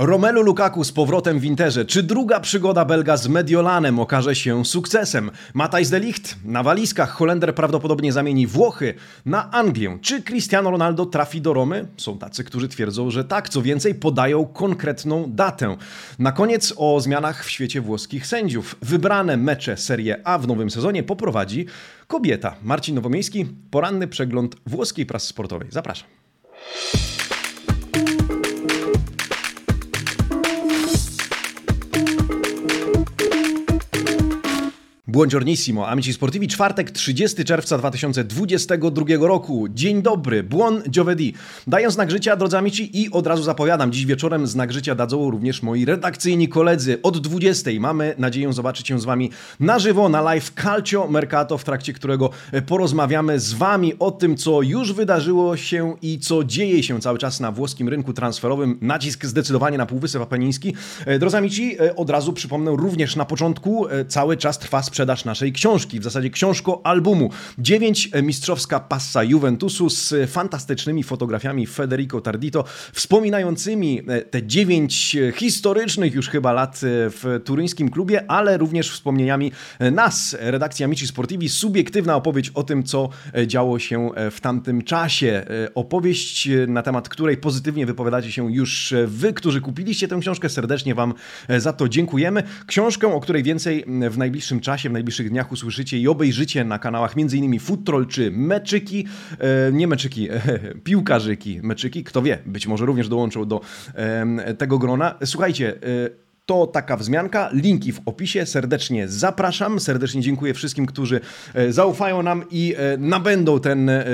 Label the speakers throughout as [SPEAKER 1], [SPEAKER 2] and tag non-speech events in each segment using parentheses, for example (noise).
[SPEAKER 1] Romelu Lukaku z powrotem w Interze. Czy druga przygoda Belga z Mediolanem okaże się sukcesem? Matthijs de Ligt na walizkach. Holender prawdopodobnie zamieni Włochy na Anglię. Czy Cristiano Ronaldo trafi do Romy? Są tacy, którzy twierdzą, że tak. Co więcej, podają konkretną datę. Na koniec o zmianach w świecie włoskich sędziów. Wybrane mecze Serie A w nowym sezonie poprowadzi kobieta. Marcin Nowomiejski, poranny przegląd włoskiej prasy sportowej. Zapraszam. Buongiornissimo, amici sportivi, czwartek 30 czerwca 2022 roku. Dzień dobry, buon giovedì. Daję znak życia, drodzy amici, i od razu zapowiadam, dziś wieczorem znak życia dadzą również moi redakcyjni koledzy. Od 20 mamy nadzieję zobaczyć się z wami na żywo, na live Calcio Mercato, w trakcie którego porozmawiamy z wami o tym, co już wydarzyło się i co dzieje się cały czas na włoskim rynku transferowym. Nacisk zdecydowanie na Półwysep Apeniński. Drodzy amici, od razu przypomnę również na początku, cały czas trwa sprzedaż sprzedaż naszej książki, w zasadzie książko albumu. Dziewięć mistrzowska passa Juventusu z fantastycznymi fotografiami Federico Tardito, wspominającymi e, te dziewięć historycznych już chyba lat e, w turyńskim klubie, ale również wspomnieniami nas, redakcji Amici Sportivi, subiektywna opowieść o tym, co działo się w tamtym czasie. Opowieść, na temat której pozytywnie wypowiadacie się już wy, którzy kupiliście tę książkę. Serdecznie Wam za to dziękujemy. Książkę, o której więcej w najbliższym czasie w najbliższych dniach usłyszycie i obejrzycie na kanałach m.in. Foottroll czy Meczyki, e, nie Meczyki, e, (laughs) piłkarzyki, Meczyki, kto wie, być może również dołączą do e, tego grona. Słuchajcie, e, to taka wzmianka. Linki w opisie. Serdecznie zapraszam. Serdecznie dziękuję wszystkim, którzy e, zaufają nam i e, nabędą ten e,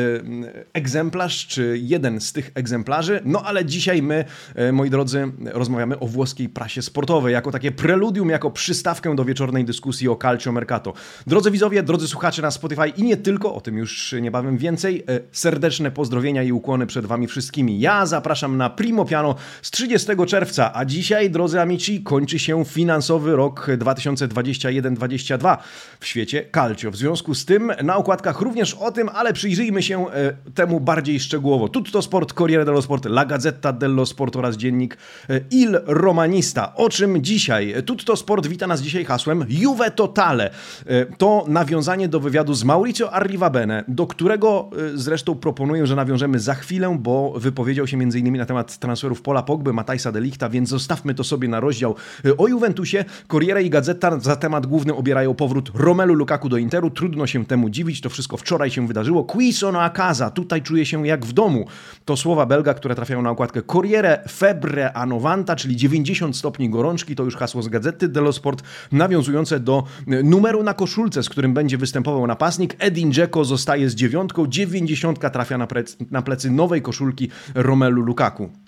[SPEAKER 1] egzemplarz, czy jeden z tych egzemplarzy. No ale dzisiaj my, moi drodzy, rozmawiamy o włoskiej prasie sportowej, jako takie preludium, jako przystawkę do wieczornej dyskusji o Calcio Mercato. Drodzy widzowie, drodzy słuchacze na Spotify i nie tylko, o tym już niebawem więcej, serdeczne pozdrowienia i ukłony przed wami wszystkimi. Ja zapraszam na Primo Piano z 30 czerwca, a dzisiaj, drodzy amici, kończy się finansowy rok 2021-2022 w świecie calcio. W związku z tym na okładkach również o tym, ale przyjrzyjmy się e, temu bardziej szczegółowo. Tutto Sport, Corriere dello Sport, La Gazzetta dello Sport oraz dziennik e, Il Romanista. O czym dzisiaj? Tutto Sport wita nas dzisiaj hasłem Juve Totale. E, to nawiązanie do wywiadu z Mauricio Arrivabene, do którego zresztą proponuję, że nawiążemy za chwilę, bo wypowiedział się m.in. na temat transferów Pola Pogby, Matajsa Delichta, więc zostawmy to sobie na rozdział o Juventusie Corriere i Gazeta za temat główny obierają powrót Romelu Lukaku do Interu. Trudno się temu dziwić, to wszystko wczoraj się wydarzyło. Qui sono a casa, tutaj czuję się jak w domu. To słowa belga, które trafiają na okładkę Corriere Febre a 90, czyli 90 stopni gorączki, to już hasło z Gazety dello Sport, nawiązujące do numeru na koszulce, z którym będzie występował napastnik. Edin Dzeko zostaje z dziewiątką, 90 trafia na, na plecy nowej koszulki Romelu Lukaku.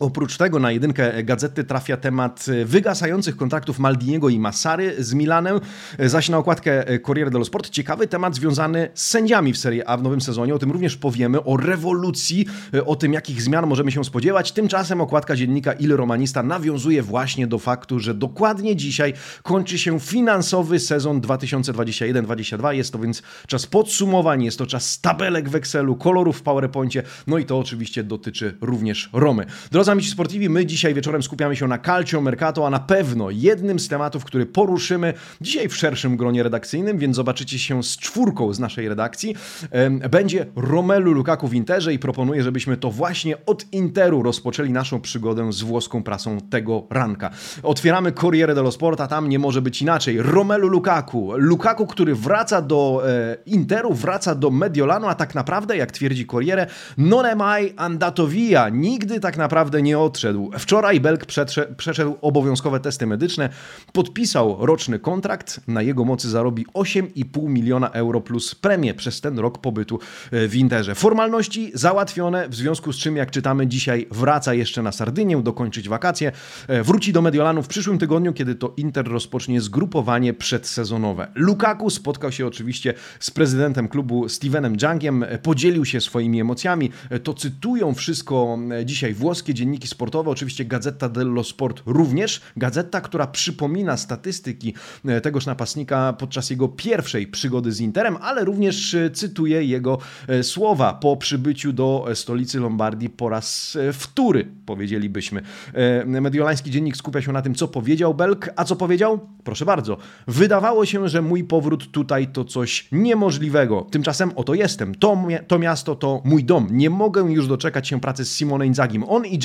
[SPEAKER 1] Oprócz tego na jedynkę gazety trafia temat wygasających kontraktów Maldiniego i Massary z Milanem, zaś na okładkę Corriere dello Sport ciekawy temat związany z sędziami w Serie A w nowym sezonie. O tym również powiemy, o rewolucji, o tym jakich zmian możemy się spodziewać. Tymczasem okładka dziennika Il Romanista nawiązuje właśnie do faktu, że dokładnie dzisiaj kończy się finansowy sezon 2021-2022. Jest to więc czas podsumowań, jest to czas tabelek w Excelu, kolorów w PowerPoincie, no i to oczywiście dotyczy również Romy. Drodzy Drodzy sportivi, my dzisiaj wieczorem skupiamy się na Calcio Mercato, a na pewno jednym z tematów, który poruszymy dzisiaj w szerszym gronie redakcyjnym, więc zobaczycie się z czwórką z naszej redakcji, będzie Romelu Lukaku w Interze i proponuję, żebyśmy to właśnie od Interu rozpoczęli naszą przygodę z włoską prasą tego ranka. Otwieramy Corriere dello Sport, a tam nie może być inaczej. Romelu Lukaku, Lukaku, który wraca do e, Interu, wraca do Mediolanu, a tak naprawdę, jak twierdzi Corriere, non è mai andato via. Nigdy tak naprawdę nie odszedł. Wczoraj Belk przeszedł obowiązkowe testy medyczne, podpisał roczny kontrakt, na jego mocy zarobi 8,5 miliona euro plus premię przez ten rok pobytu w Interze. Formalności załatwione, w związku z czym, jak czytamy dzisiaj, wraca jeszcze na Sardynię, dokończyć wakacje. Wróci do Mediolanu w przyszłym tygodniu, kiedy to Inter rozpocznie zgrupowanie przedsezonowe. Lukaku spotkał się oczywiście z prezydentem klubu Stevenem Jungiem, podzielił się swoimi emocjami. To cytują wszystko dzisiaj włoskie dzienniki dzienniki sportowe, oczywiście Gazeta dello Sport również. Gazeta, która przypomina statystyki e, tegoż napastnika podczas jego pierwszej przygody z Interem, ale również e, cytuje jego słowa po przybyciu do stolicy Lombardii po raz wtóry, powiedzielibyśmy. Mediolański dziennik skupia się na tym, co powiedział Belk, a co powiedział? Proszę bardzo. Wydawało się, że mój powrót tutaj to coś niemożliwego. Tymczasem oto jestem. To, to miasto to mój dom. Nie mogę już doczekać się pracy z Simone Inzagim. On i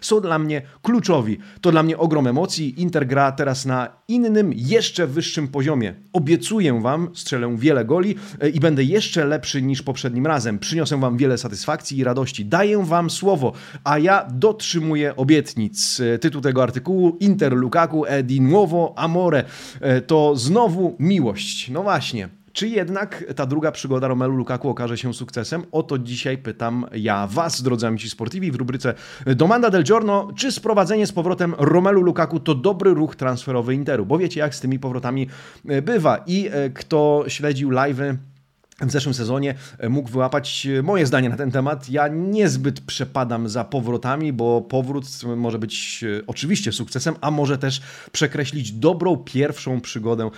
[SPEAKER 1] Są dla mnie kluczowi. To dla mnie ogrom emocji. Inter gra teraz na innym, jeszcze wyższym poziomie. Obiecuję Wam, strzelę wiele goli e, i będę jeszcze lepszy niż poprzednim razem. Przyniosę Wam wiele satysfakcji i radości. Daję Wam słowo, a ja dotrzymuję obietnic. E, tytuł tego artykułu Inter Lukaku e di nuovo amore. E, to znowu miłość. No właśnie. Czy jednak ta druga przygoda Romelu Lukaku okaże się sukcesem? O to dzisiaj pytam ja Was, drodzy amici sportivi, w rubryce Domanda del Giorno. Czy sprowadzenie z powrotem Romelu Lukaku to dobry ruch transferowy Interu? Bo wiecie, jak z tymi powrotami bywa. I e, kto śledził live'y w zeszłym sezonie e, mógł wyłapać e, moje zdanie na ten temat. Ja niezbyt przepadam za powrotami, bo powrót może być e, oczywiście sukcesem, a może też przekreślić dobrą pierwszą przygodę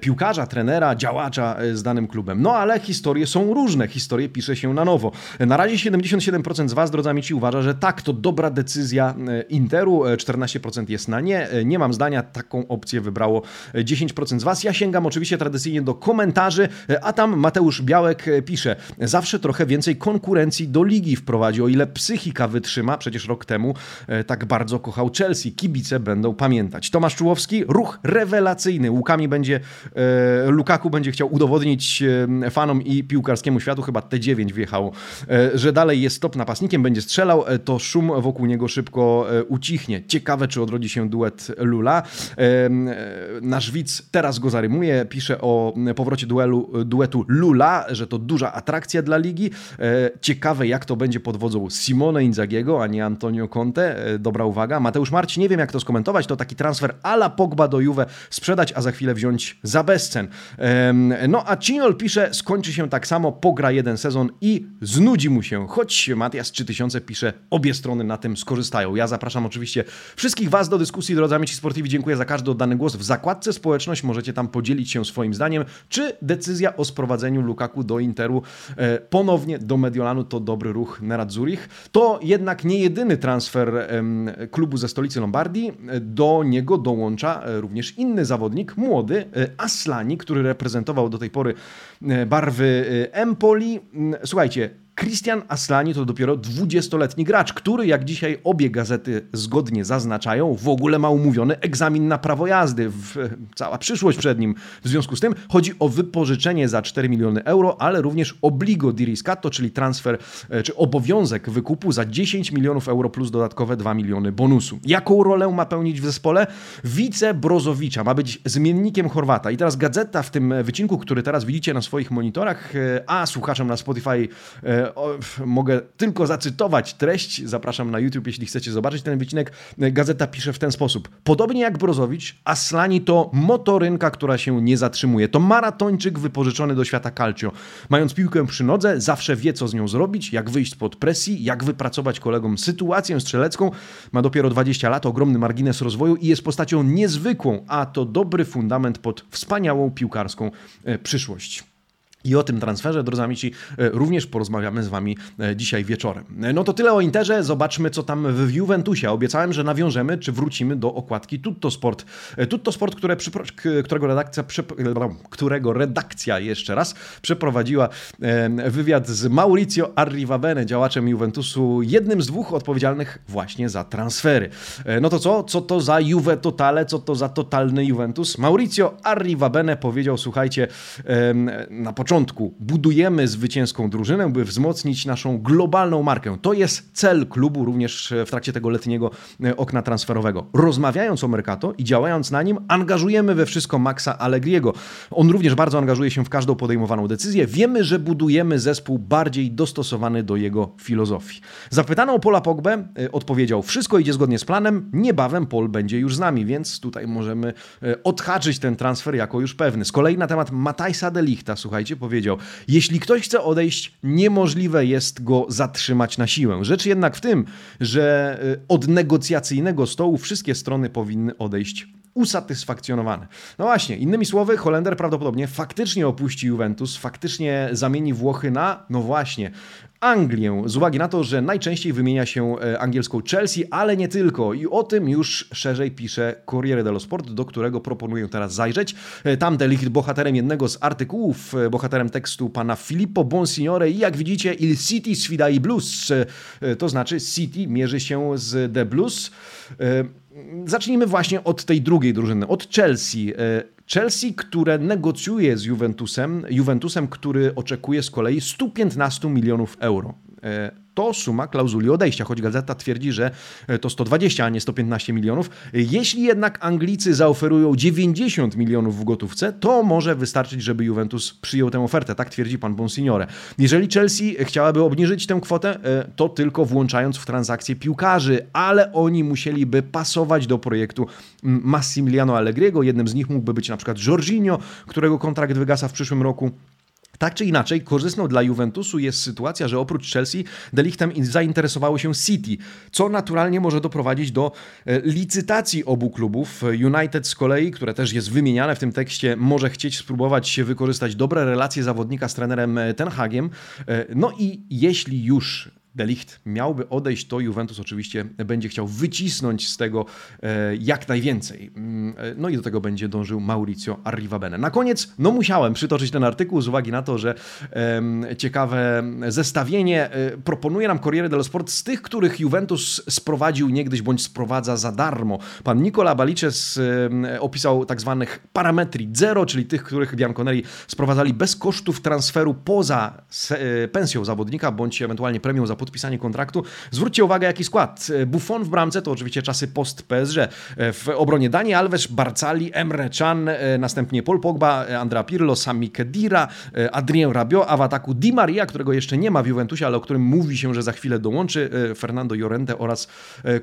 [SPEAKER 1] piłkarza, trenera, działacza z danym klubem. No ale historie są różne, historie pisze się na nowo. Na razie 77% z Was, drodzy amici, uważa, że tak, to dobra decyzja Interu, 14% jest na nie. Nie mam zdania, taką opcję wybrało 10% z Was. Ja sięgam oczywiście tradycyjnie do komentarzy, a tam Mateusz Białek e, pisze, zawsze trochę więcej konkurencji do ligi wprowadzi, o ile psychika wytrzyma, przecież rok temu e, tak bardzo kochał Chelsea, kibice będą pamiętać. Tomasz Czułowski, ruch rewelacyjny, Łukami będzie, e, Lukaku będzie chciał udowodnić fanom i piłkarskiemu światu, chyba T9 wjechało, że dalej jest top napastnikiem, będzie strzelał, to szum wokół niego szybko ucichnie. Ciekawe, czy odrodzi się duet Lula. Nasz widz teraz go zarymuje, pisze o powrocie duelu, duetu Lula że to duża atrakcja dla ligi. E, ciekawe, jak to będzie pod wodzą Simone Inzagiego, a nie Antonio Conte. E, dobra uwaga. Mateusz Marci, nie wiem jak to skomentować, to taki transfer ala Pogba do Juve sprzedać, a za chwilę wziąć za bezcen. No a Cinol pisze, skończy się tak samo, pogra jeden sezon i znudzi mu się. Choć Matias 3000 pisze, obie strony na tym skorzystają. Ja zapraszam oczywiście wszystkich Was do dyskusji, drodzy amici sportivi. Dziękuję za każdy oddany głos. W zakładce społeczność możecie tam podzielić się swoim zdaniem, czy decyzja o sprowadzeniu Lukaku do Interu, e, ponownie do Mediolanu to dobry ruch Nerad Zurich. To jednak nie jedyny transfer klubu ze stolicy Lombardii. Do niego dołącza e, również inny zawodnik, młody e, Aslani, który reprezentował do tej pory barwy Empoli. Mm, słuchajcie, Christian Aslani to dopiero 20-letni gracz, który, jak dzisiaj obie gazety zgodnie zaznaczają, w ogóle ma umówiony egzamin na prawo jazdy. W, cała przyszłość przed nim. W związku z tym chodzi o wypożyczenie za 4 miliony euro, ale również obligo di riscatto, czyli transfer, e, czy obowiązek wykupu za 10 milionów euro plus dodatkowe 2 miliony bonusu. Jaką rolę ma pełnić w zespole? Wice Brozowicza ma być zmiennikiem Chorwata. I teraz gazeta w tym wycinku, który teraz widzicie na swoich monitorach, e, a słuchaczom na Spotify e, mogę tylko zacytować treść. Zapraszam na YouTube, jeśli chcecie zobaczyć ten wycinek. Gazeta pisze w ten sposób. Podobnie jak Brozowicz, Aslani to motorynka, która się nie zatrzymuje. To maratończyk wypożyczony do świata calcio. Mając piłkę przy nodze, zawsze wie, co z nią zrobić, jak wyjść spod presji, jak wypracować kolegom sytuację strzelecką. Ma dopiero 20 lat, ogromny margines rozwoju i jest postacią niezwykłą, a to dobry fundament pod wspaniałą piłkarską e, przyszłość. I o tym transferze, drodzy amici, e, również porozmawiamy z Wami e, dzisiaj wieczorem. E, no to tyle o Interze. Zobaczmy, co tam w Juventusie. Obiecałem, że nawiążemy, czy wrócimy do okładki Tutto Sport. Tutto Sport, które, którego, redakcja, którego redakcja jeszcze raz przeprowadziła wywiad z Maurizio Arrivabene, działaczem Juventusu, jednym z dwóch odpowiedzialnych właśnie za transfery. No to co? Co to za Juve Totale? Co to za totalny Juventus? Maurizio Arrivabene powiedział, słuchajcie, na początku początku budujemy zwycięską drużynę, by wzmocnić naszą globalną markę. To jest cel klubu również w trakcie tego letniego e, okna transferowego. Rozmawiając o Mercato i działając na nim, angażujemy we wszystko Maxa Allegriego. On również bardzo angażuje się w każdą podejmowaną decyzję. Wiemy, że budujemy zespół bardziej dostosowany do jego filozofii. Zapytano o Pola Pogbę, e, odpowiedział: Wszystko idzie zgodnie z planem, niebawem Pol będzie już z nami, więc tutaj możemy e, odhaczyć ten transfer jako już pewny. Z kolei na temat Matajsa Delichta, słuchajcie, powiedział: Jeśli ktoś chce odejść, niemożliwe jest go zatrzymać na siłę. Rzecz jednak w tym, że y, od negocjacyjnego stołu wszystkie strony powinny odejść usatysfakcjonowane. No właśnie, innymi słowy, Holender prawdopodobnie faktycznie opuści Juventus, faktycznie zamieni Włochy na, no właśnie, Anglię, z uwagi na to, że najczęściej wymienia się e, angielską Chelsea, ale nie tylko. I o tym już szerzej pisze Corriere dello Sport, do którego proponuję teraz zajrzeć. E, tam Delicht bohaterem jednego z artykułów, e, bohaterem tekstu pana Filippo Bonsignore i jak widzicie Il City sfida i Blues, to znaczy City mierzy się z The Blues. Zacznijmy właśnie od tej drugiej drużyny, od Chelsea. Chelsea, które negocjuje z Juventusem, Juventusem, który oczekuje z kolei 115 milionów euro. E, to suma klauzuli odejścia, choć gazeta twierdzi, że e, to 120, a nie 115 milionów. Jeśli jednak Anglicy zaoferują 90 milionów w gotówce, to może wystarczyć, żeby Juventus przyjął tę ofertę, tak twierdzi pan Bonsignore. Jeżeli Chelsea chciałaby obniżyć tę kwotę, e, to tylko włączając w transakcję piłkarzy, ale oni musieliby pasować do projektu Massimiliano Allegriego. Jednym z nich mógłby być na przykład Jorginho, którego kontrakt wygasa w przyszłym roku. Tak czy inaczej, korzystną dla Juventusu jest sytuacja, że oprócz Chelsea Delichtem zainteresowało się City, co naturalnie może doprowadzić do e, licytacji obu klubów. United z kolei, które też jest wymieniane w tym tekście, może chcieć spróbować wykorzystać dobre relacje zawodnika z trenerem e, Ten Hagiem. E, no i jeśli już Delicht miałby odejść, to Juventus oczywiście będzie chciał wycisnąć z tego e, jak najwięcej. Mm, e, no i do tego będzie dążył Mauricio Arrivabene. Na koniec, no musiałem przytoczyć ten artykuł z uwagi na to, że ciekawe zestawienie e, proponuje nam Corriere dello Sport z tych, których Juventus sprowadził niegdyś bądź sprowadza za darmo. Pan Nicola Balices opisał tak zwanych parametri zero, czyli tych, których Bianconeri sprowadzali bez kosztów transferu poza pensją zawodnika bądź ewentualnie premią za podpisanie kontraktu. Zwróćcie uwagę, jaki skład. Buffon w bramce, to oczywiście czasy post PSG. W obronie Dani Alves, Barcali, Emre Can, następnie Paul Pogba, Andrea Pirlo, Sami Kedira, Adrien Rabiot, a w ataku Di Maria, którego jeszcze nie ma w Juventusie, ale o którym mówi się, że za chwilę dołączy, Fernando Llorente oraz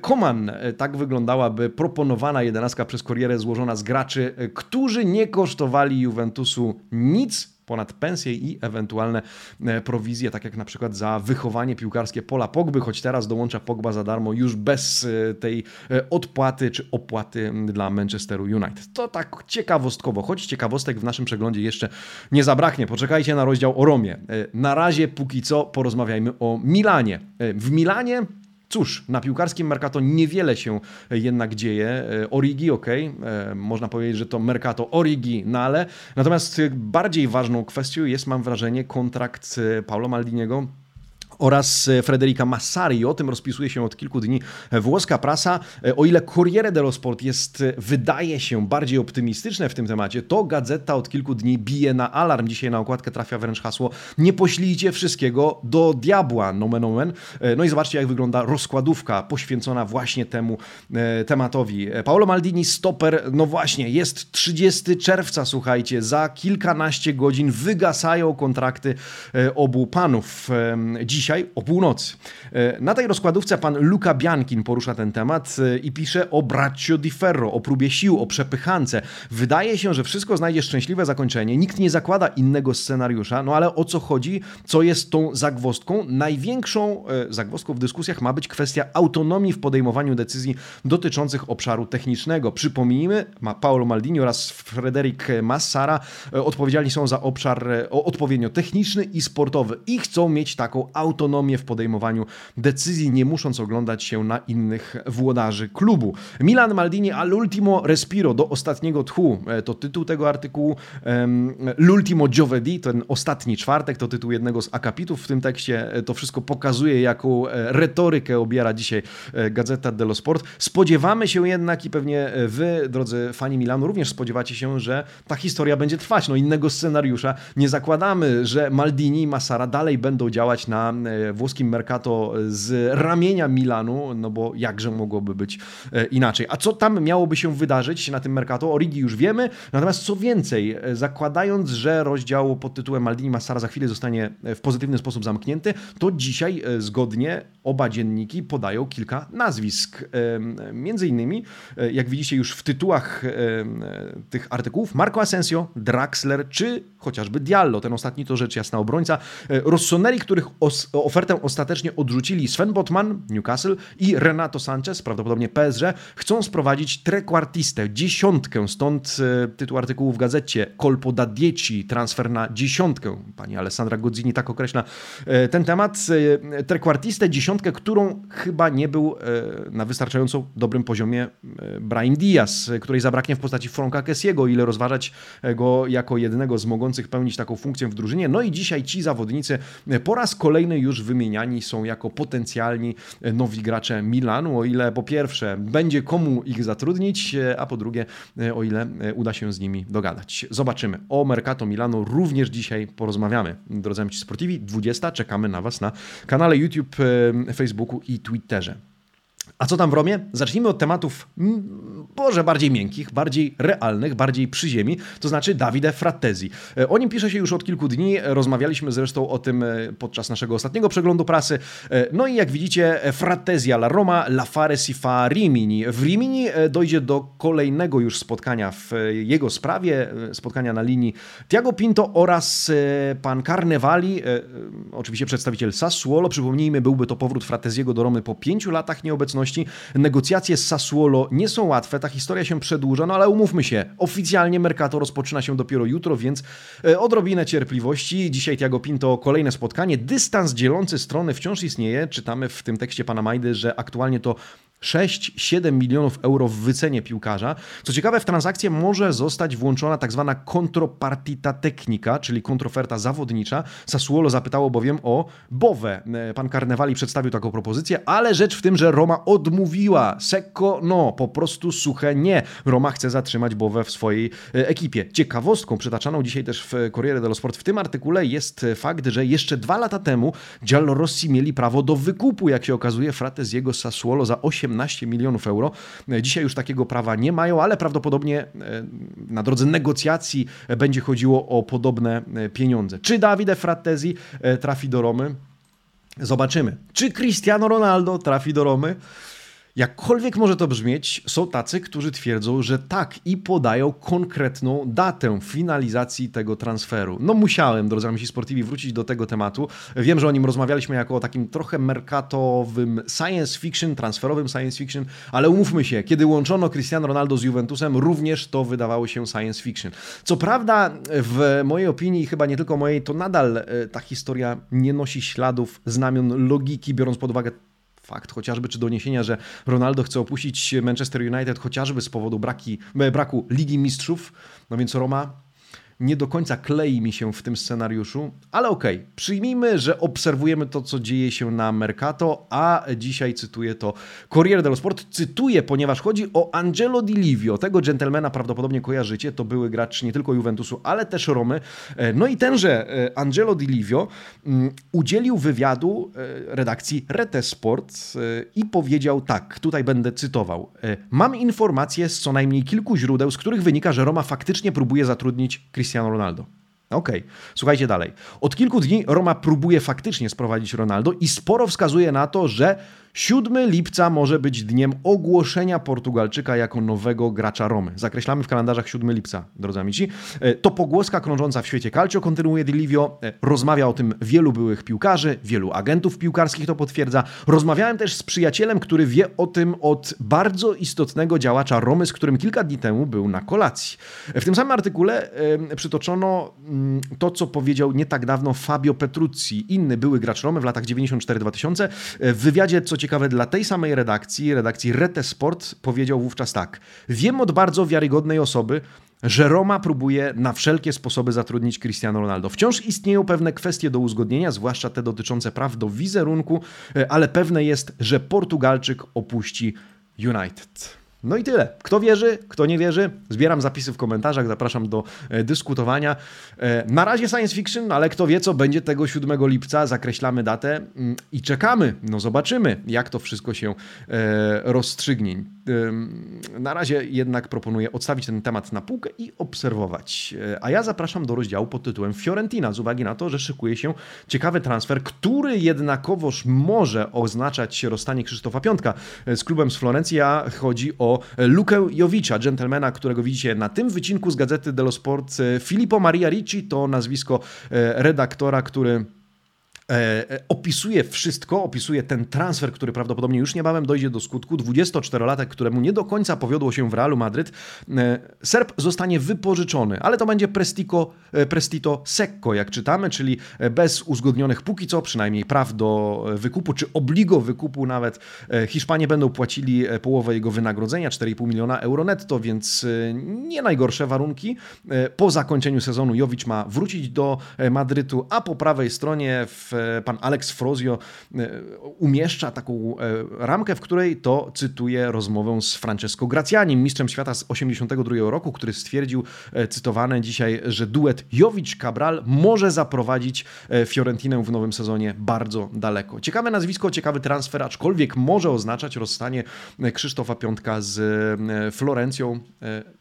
[SPEAKER 1] Coman. Tak wyglądałaby proponowana jedenastka przez Corriere złożona z graczy, którzy nie kosztowali Juventusu nic, ponad pensje i ewentualne e, prowizje, tak jak na przykład za wychowanie piłkarskie Pola Pogby, choć teraz dołącza Pogba za darmo już bez e, tej e, odpłaty czy opłaty dla Manchesteru United. To tak ciekawostkowo, choć ciekawostek w naszym przeglądzie jeszcze nie zabraknie. Poczekajcie na rozdział o Romie. Na razie póki co porozmawiajmy o Milanie. W Milanie Cóż, na piłkarskim Mercato niewiele się jednak dzieje. E, Origi, ok, e, można powiedzieć, że to Mercato Originale. Natomiast bardziej ważną kwestią jest, mam wrażenie, kontrakt e, Paulo Maldiniego oraz e, Frederica Massari. O tym rozpisuje się od kilku dni włoska prasa. E, o ile Corriere dello Sport jest, e, wydaje się, bardziej optymistyczne w tym temacie, to gazeta od kilku dni bije na alarm. Dzisiaj na okładkę trafia wręcz hasło nie poślijcie wszystkiego do diabła, nomen omen. No i zobaczcie, jak wygląda rozkładówka poświęcona właśnie temu tematowi. Paolo Maldini, stoper, no właśnie, jest 30 czerwca, słuchajcie, za kilkanaście godzin wygasają kontrakty obu panów. Dzisiaj dzisiaj o północy. E, na tej rozkładówce pan Luca Biankin porusza ten temat e, i pisze o Braccio di Ferro, o próbie sił, o przepychance. Wydaje się, że wszystko znajdzie szczęśliwe zakończenie. Nikt nie zakłada innego scenariusza, no ale o co chodzi? Co jest tą zagwostką? Największą e, zagwostką w dyskusjach ma być kwestia autonomii w podejmowaniu decyzji dotyczących obszaru technicznego. Przypomnijmy, Paolo Maldini oraz Frederic Massara odpowiedzialni są za obszar odpowiednio techniczny i sportowy i chcą mieć taką autonomię autonomię w podejmowaniu decyzji, nie musząc oglądać się na innych włodarzy klubu. Milan Maldini all'ultimo respiro, do ostatniego tchu, e, to tytuł tego artykułu. L'ultimo giovedì, ten ostatni czwartek, to tytuł jednego z akapitów w tym tekście. E, to wszystko pokazuje, jaką e, retorykę obiera dzisiaj Gazeta dello Sport. Spodziewamy się jednak i pewnie wy, drodzy fani Milanu, również spodziewacie się, że ta historia będzie trwać. No innego scenariusza nie zakładamy, że Maldini i Massara dalej będą działać na włoskim Mercato z ramienia Milanu, no bo jakże mogłoby być inaczej. A co tam miałoby się wydarzyć na tym Mercato? Origi już wiemy, natomiast co więcej, zakładając, że rozdział pod tytułem Maldini Massara za chwilę zostanie w pozytywny sposób zamknięty, to dzisiaj zgodnie oba dzienniki podają kilka nazwisk. Między innymi, jak widzicie już w tytułach tych artykułów, Marco Asensio, Draxler czy chociażby Diallo. Ten ostatni to rzecz jasna obrońca. E, Rossoneri, których os ofertę ostatecznie odrzucili Sven Botman, Newcastle i Renato Sanchez, prawdopodobnie PSG, chcą sprowadzić trequartistę, dziesiątkę. Stąd e, tytuł artykułu w gazecie Colpo da Dieci, transfer na dziesiątkę. Pani Alessandra Godzini tak określa e, ten temat. Trequartistę, dziesiątkę, którą chyba nie był na wystarczająco dobrym poziomie Brian Diaz, której zabraknie w postaci Franka Kessiego, ile rozważać go jako jednego z mogących pełnić taką funkcję w drużynie. No i dzisiaj ci zawodnicy po raz kolejny już wymieniani są jako potencjalni nowi gracze Milanu, o ile po pierwsze będzie komu ich zatrudnić, a po drugie o ile uda się z nimi dogadać. Zobaczymy. O Mercato Milano również dzisiaj porozmawiamy. Drodzy amici sportivi, 20. Czekamy na Was na kanale YouTube, Facebooku i Twitterze. A co tam w Romie? Zacznijmy od tematów może bardziej miękkich, bardziej realnych, bardziej przy ziemi, to znaczy Davide Frattesi. E, o nim pisze się już od kilku dni, rozmawialiśmy zresztą o tym e, podczas naszego ostatniego przeglądu prasy. E, no i jak widzicie, Frattesi alla Roma, la fare si fa Rimini. W Rimini dojdzie do kolejnego już spotkania w jego sprawie, spotkania na linii Tiago Pinto oraz pan Carnevali, oczywiście przedstawiciel Sassuolo. Przypomnijmy, byłby to powrót Frattesiego do Romy po pięciu latach nieobecności Negocjacje z Sassuolo nie są łatwe, ta historia się przedłuża, no ale umówmy się, oficjalnie Mercato rozpoczyna się dopiero jutro, więc e, odrobinę cierpliwości. Dzisiaj Tiago Pinto kolejne spotkanie. Dystans dzielący strony wciąż istnieje. Czytamy w tym tekście pana Majdy, że aktualnie to 6-7 milionów euro w wycenie piłkarza. Co ciekawe, w transakcję może zostać włączona tak zwana kontropartita technika, czyli kontroferta zawodnicza. Sassuolo zapytało bowiem o Bowę. E, pan Carnevali przedstawił taką propozycję, ale rzecz w tym, że Roma odmówiła. Secco no, po prostu suche nie. Roma chce zatrzymać Bowę w swojej e, ekipie. Ciekawostką przytaczaną dzisiaj też w Corriere dello Sport w tym artykule jest fakt, że jeszcze dwa lata temu Giallorossi mieli prawo do wykupu, jak się okazuje, Fratesiego Sassuolo za 8 18 milionów euro. Dzisiaj już takiego prawa nie mają, ale prawdopodobnie e, na drodze negocjacji będzie chodziło o podobne e, pieniądze. Czy Davide Frattesi e, trafi do Romy? Zobaczymy. Czy Cristiano Ronaldo trafi do Romy? Jakkolwiek może to brzmieć, są tacy, którzy twierdzą, że tak i podają konkretną datę finalizacji tego transferu. No musiałem, drodzy amici sportivi, wrócić do tego tematu. Wiem, że o nim rozmawialiśmy jako o takim trochę merkatowym science fiction, transferowym science fiction, ale umówmy się, kiedy łączono Cristiano Ronaldo z Juventusem, również to wydawało się science fiction. Co prawda, w mojej opinii, chyba nie tylko mojej, to nadal e, ta historia nie nosi śladów, znamion logiki, biorąc pod uwagę fakt chociażby, czy doniesienia, że Ronaldo chce opuścić Manchester United chociażby z powodu braki, braku Ligi Mistrzów, no więc Roma nie do końca klei mi się w tym scenariuszu, ale okej, okay, przyjmijmy, że obserwujemy to, co dzieje się na Mercato, a dzisiaj cytuję to Corriere dello Sport. Cytuję, ponieważ chodzi o Angelo Di Livio. Tego dżentelmena prawdopodobnie kojarzycie, to były gracz nie tylko Juventusu, ale też Romy. E, no i tenże e, Angelo Di Livio mm, udzielił wywiadu e, redakcji Rete Sport i powiedział tak, tutaj będę cytował. Mam informacje z co najmniej kilku źródeł, z których wynika, że Roma faktycznie próbuje zatrudnić Cristiano Cristiano Ronaldo. Okej, okay. słuchajcie dalej. Od kilku dni Roma próbuje faktycznie sprowadzić Ronaldo i sporo wskazuje na to, że 7 lipca może być dniem ogłoszenia Portugalczyka jako nowego gracza Romy. Zakreślamy w kalendarzach 7 lipca, drodzy amici. E, to pogłoska krążąca w świecie calcio, kontynuuje Di Livio. E, rozmawia o tym wielu byłych piłkarzy, wielu agentów piłkarskich to potwierdza. Rozmawiałem też z przyjacielem, który wie o tym od bardzo istotnego działacza Romy, z którym kilka dni temu był na kolacji. E, w tym samym artykule przytoczono mm, to, co powiedział nie tak dawno Fabio Petrucci, inny były gracz Romy w latach 94-2000. W wywiadzie, co ciekawe, dla tej samej redakcji, redakcji Rete Sport, powiedział wówczas tak. Wiem od bardzo wiarygodnej osoby, że Roma próbuje na wszelkie sposoby zatrudnić Cristiano Ronaldo. Wciąż istnieją pewne kwestie do uzgodnienia, zwłaszcza te dotyczące praw do wizerunku, e, ale pewne jest, że Portugalczyk opuści United. No i tyle. Kto wierzy, kto nie wierzy, zbieram zapisy w komentarzach, zapraszam do e, dyskutowania. E, na razie science fiction, ale kto wie, co będzie tego 7 lipca, zakreślamy datę mm, i czekamy. No zobaczymy, jak to wszystko się e, rozstrzygnie. Na razie jednak proponuję odstawić ten temat na półkę i obserwować. A ja zapraszam do rozdziału pod tytułem Fiorentina, z uwagi na to, że szykuje się ciekawy transfer, który jednakowoż może oznaczać rozstanie Krzysztofa Piątka z klubem z Florencji, a chodzi o Lukę Jowicza, dżentelmena, którego widzicie na tym wycinku z Gazety dello Sport. Filippo Maria Ricci to nazwisko e, redaktora, który E, e, opisuje wszystko, opisuje ten transfer, który prawdopodobnie już niebawem dojdzie do skutku. 24-latek, któremu nie do końca powiodło się w Realu Madryt. E, Serb zostanie wypożyczony, ale to będzie prestito, prestito secco, jak czytamy, czyli bez uzgodnionych póki co, przynajmniej praw do wykupu, czy obligo wykupu nawet. Hiszpanie będą płacili połowę jego wynagrodzenia, 4,5 miliona euro netto, więc nie najgorsze warunki. Po zakończeniu sezonu Jowicz ma wrócić do Madrytu, a po prawej stronie w pan Alex Frozio e, umieszcza taką e, ramkę, w której to cytuję rozmowę z Francesco Gracianim, mistrzem świata z 1982 roku, który stwierdził, e, cytowane dzisiaj, że duet Jowicz-Cabral może zaprowadzić Fiorentinę w nowym sezonie bardzo daleko. Ciekawe nazwisko, ciekawy transfer, aczkolwiek może oznaczać rozstanie Krzysztofa Piątka z Florencją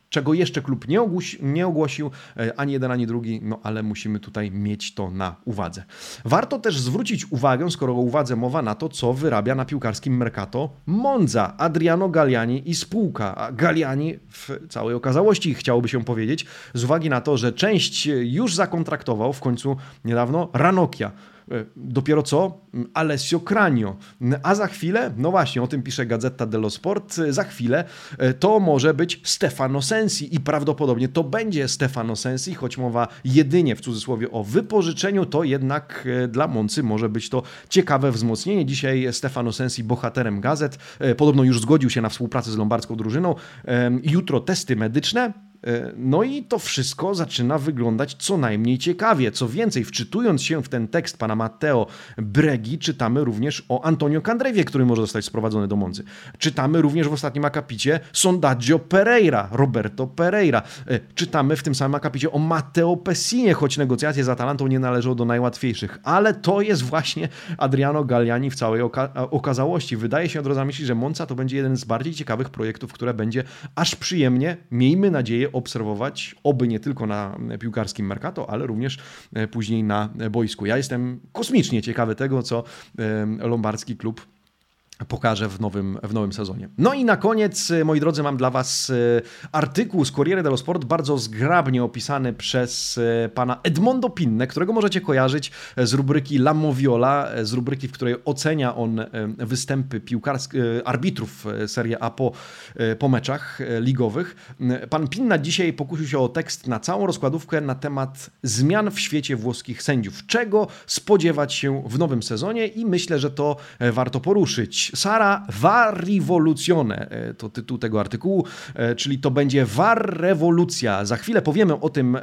[SPEAKER 1] czego jeszcze klub nie, ogłosi, nie ogłosił, e, ani jeden, ani drugi, no ale musimy tutaj mieć to na uwadze. Warto też zwrócić uwagę, skoro o uwadze mowa, na to, co wyrabia na piłkarskim Mercato Monza, Adriano Galliani i spółka. A Galliani w całej okazałości, chciałoby się powiedzieć, z uwagi na to, że część już zakontraktował w końcu niedawno Ranokia. E, dopiero co Alessio Cranio. A za chwilę, no właśnie, o tym pisze Gazeta dello Sport, za chwilę e, to może być Stefano Sensi i prawdopodobnie to będzie Stefano Sensi, choć mowa jedynie w cudzysłowie o wypożyczeniu, to jednak e, dla Moncy może być to ciekawe wzmocnienie. Dzisiaj Stefano Sensi bohaterem gazet, podobno już zgodził się na współpracę z lombardzką drużyną. Jutro testy medyczne, E, no i to wszystko zaczyna wyglądać co najmniej ciekawie. Co więcej, wczytując się w ten tekst pana Matteo Bregi, czytamy również o Antonio Candrewie, który może zostać sprowadzony do Moncy. Czytamy również w ostatnim akapicie Sondaggio Pereira, Roberto Pereira. E, czytamy w tym samym akapicie o Matteo Pessinie, choć negocjacje z Atalantą nie należą do najłatwiejszych. Ale to jest właśnie Adriano Galliani w całej oka okazałości. Wydaje się od razu myśli, że Monza to będzie jeden z bardziej ciekawych projektów, które będzie aż przyjemnie, miejmy nadzieję, obserwować, oby nie tylko na piłkarskim Mercato, ale również e, później na boisku. Ja jestem kosmicznie ciekawy tego, co lombardzki klub pokażę w nowym, w nowym sezonie. No i na koniec, e, moi drodzy, mam dla Was e, artykuł z Corriere dello Sport, bardzo zgrabnie opisany przez e, pana Edmondo Pinne, którego możecie kojarzyć z rubryki La Moviola, z rubryki, w której ocenia on występy piłkarskich, arbitrów Serie A po, po meczach ligowych. Pan Pinna dzisiaj pokusił się o tekst na całą rozkładówkę na temat zmian w świecie włoskich sędziów. Czego spodziewać się w nowym sezonie i myślę, że to warto poruszyć. Sara va rivoluzione e, to tytuł tego artykułu, e, czyli to będzie VAR rewolucja. Za chwilę powiemy o tym, e,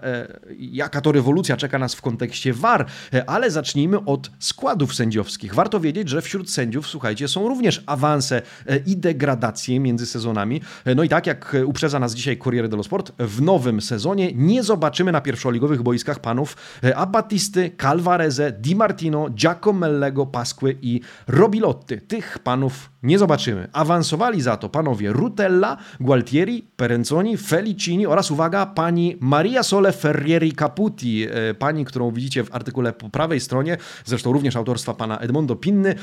[SPEAKER 1] jaka to rewolucja czeka nas w kontekście VAR, ale zacznijmy od składów sędziowskich. Warto wiedzieć, że wśród sędziów, słuchajcie, są również awanse i degradacje między sezonami. No i tak jak uprzedza nas dzisiaj Corriere dello Sport, w nowym sezonie nie zobaczymy na pierwszoligowych boiskach panów Abatisty, Calvareze, Di Martino, Giacomellego, Pasque i Robilotty. Tych panów nie zobaczymy. Awansowali za to panowie Rutella, Gualtieri, Perenzoni, Felicini oraz, uwaga, pani Maria Sole Ferrieri Caputi, e, pani, którą widzicie w artykule po prawej stronie, zresztą również autorstwa pana Edmondo Pinny,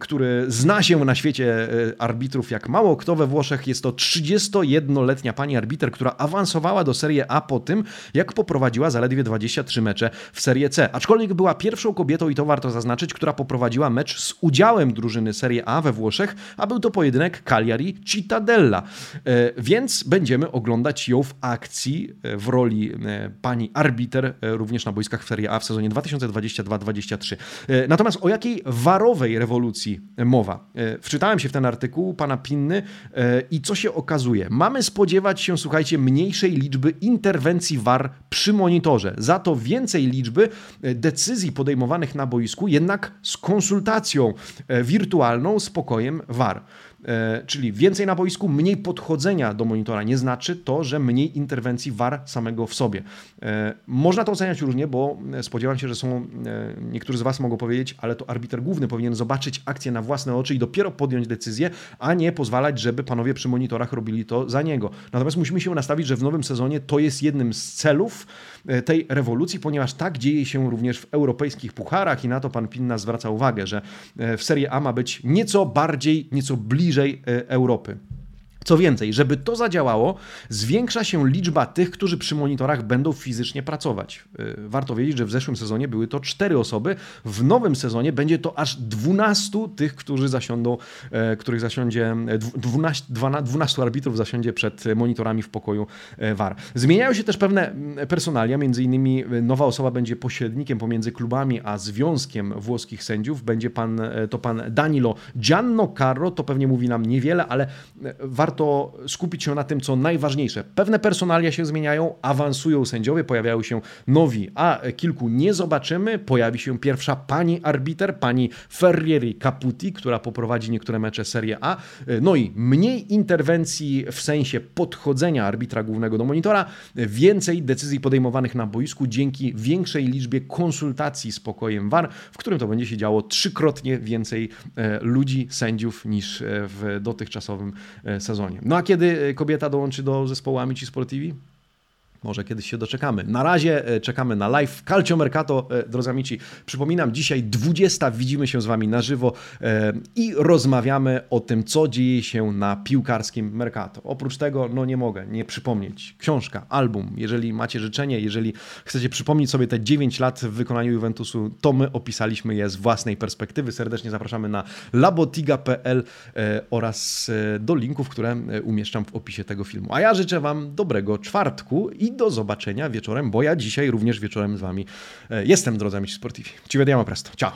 [SPEAKER 1] który zna się na świecie e, arbitrów jak mało kto we Włoszech. Jest to 31-letnia pani arbiter, która awansowała do Serie A po tym, jak poprowadziła zaledwie 23 mecze w Serie C. Aczkolwiek była pierwszą kobietą, i to warto zaznaczyć, która poprowadziła mecz z udziałem drużyny Serie A we Włoszech, a był to pojedynek Cagliari-Cittadella. E, więc będziemy oglądać ją w akcji e, w roli e, pani arbiter również na boiskach w Serie A w sezonie 2022-2023. Natomiast o jakiej warowej rewolucji mowa? Wczytałem się w ten artykuł pana Pinny i co się okazuje? Mamy spodziewać się, słuchajcie, mniejszej liczby interwencji VAR przy monitorze. Za to więcej liczby decyzji podejmowanych na boisku, jednak z konsultacją wirtualną, spokojem VAR. E, czyli więcej na boisku, mniej podchodzenia do monitora. Nie znaczy to, że mniej interwencji VAR samego w sobie. E, można to oceniać różnie, bo spodziewam się, że są e, niektórzy z Was mogą powiedzieć, ale to arbiter główny powinien zobaczyć akcję na własne oczy i dopiero podjąć decyzję, a nie pozwalać, żeby panowie przy monitorach robili to za niego. Natomiast musimy się nastawić, że w nowym sezonie to jest jednym z celów tej rewolucji, ponieważ tak dzieje się również w europejskich pucharach i na to pan Pinna zwraca uwagę, że w Serie A ma być nieco bardziej, nieco bliżej Europy. Co więcej, żeby to zadziałało, zwiększa się liczba tych, którzy przy monitorach będą fizycznie pracować. Y, warto wiedzieć, że w zeszłym sezonie były to 4 osoby, w nowym sezonie będzie to aż 12 tych, którzy zasiądą, e, których zasiądzie 12, 12 arbitrów zasiądzie przed monitorami w pokoju e, VAR. Zmieniają się też pewne mm, personalia, między innymi e, nowa osoba będzie pośrednikiem pomiędzy klubami a związkiem włoskich sędziów. Będzie pan, to pan Danilo Gianno Carro, to pewnie mówi nam niewiele, ale warto warto skupić się na tym, co najważniejsze. Pewne personalia się zmieniają, awansują sędziowie, pojawiają się nowi, a kilku nie zobaczymy. Pojawi się pierwsza pani arbiter, pani Ferrieri Caputi, która poprowadzi niektóre mecze Serie A. No i mniej interwencji w sensie podchodzenia arbitra głównego do monitora, więcej decyzji podejmowanych na boisku dzięki większej liczbie konsultacji z pokojem VAR, w którym to będzie się działo trzykrotnie więcej e, ludzi, sędziów niż e, w dotychczasowym e, sezonie sezonie. No a kiedy e, kobieta dołączy do zespołu Amici Sportivi? Może kiedyś się doczekamy. Na razie e, czekamy na live Calcio Mercato, e, drodzy amici. Przypominam, dzisiaj 20. Widzimy się z Wami na żywo i rozmawiamy o tym, co dzieje się na piłkarskim Mercato. Oprócz tego, no nie mogę nie przypomnieć. Książka, album. Jeżeli macie życzenie, jeżeli chcecie przypomnieć sobie te 9 lat w wykonaniu Juventusu, to my opisaliśmy je z własnej perspektywy. Serdecznie zapraszamy na labotiga.pl oraz do linków, które umieszczam w opisie tego filmu. A ja życzę Wam dobrego czwartku i do zobaczenia wieczorem, bo ja dzisiaj również wieczorem z Wami e, jestem, drodzy amici sportivi. Ci vediamo presto. Ciao!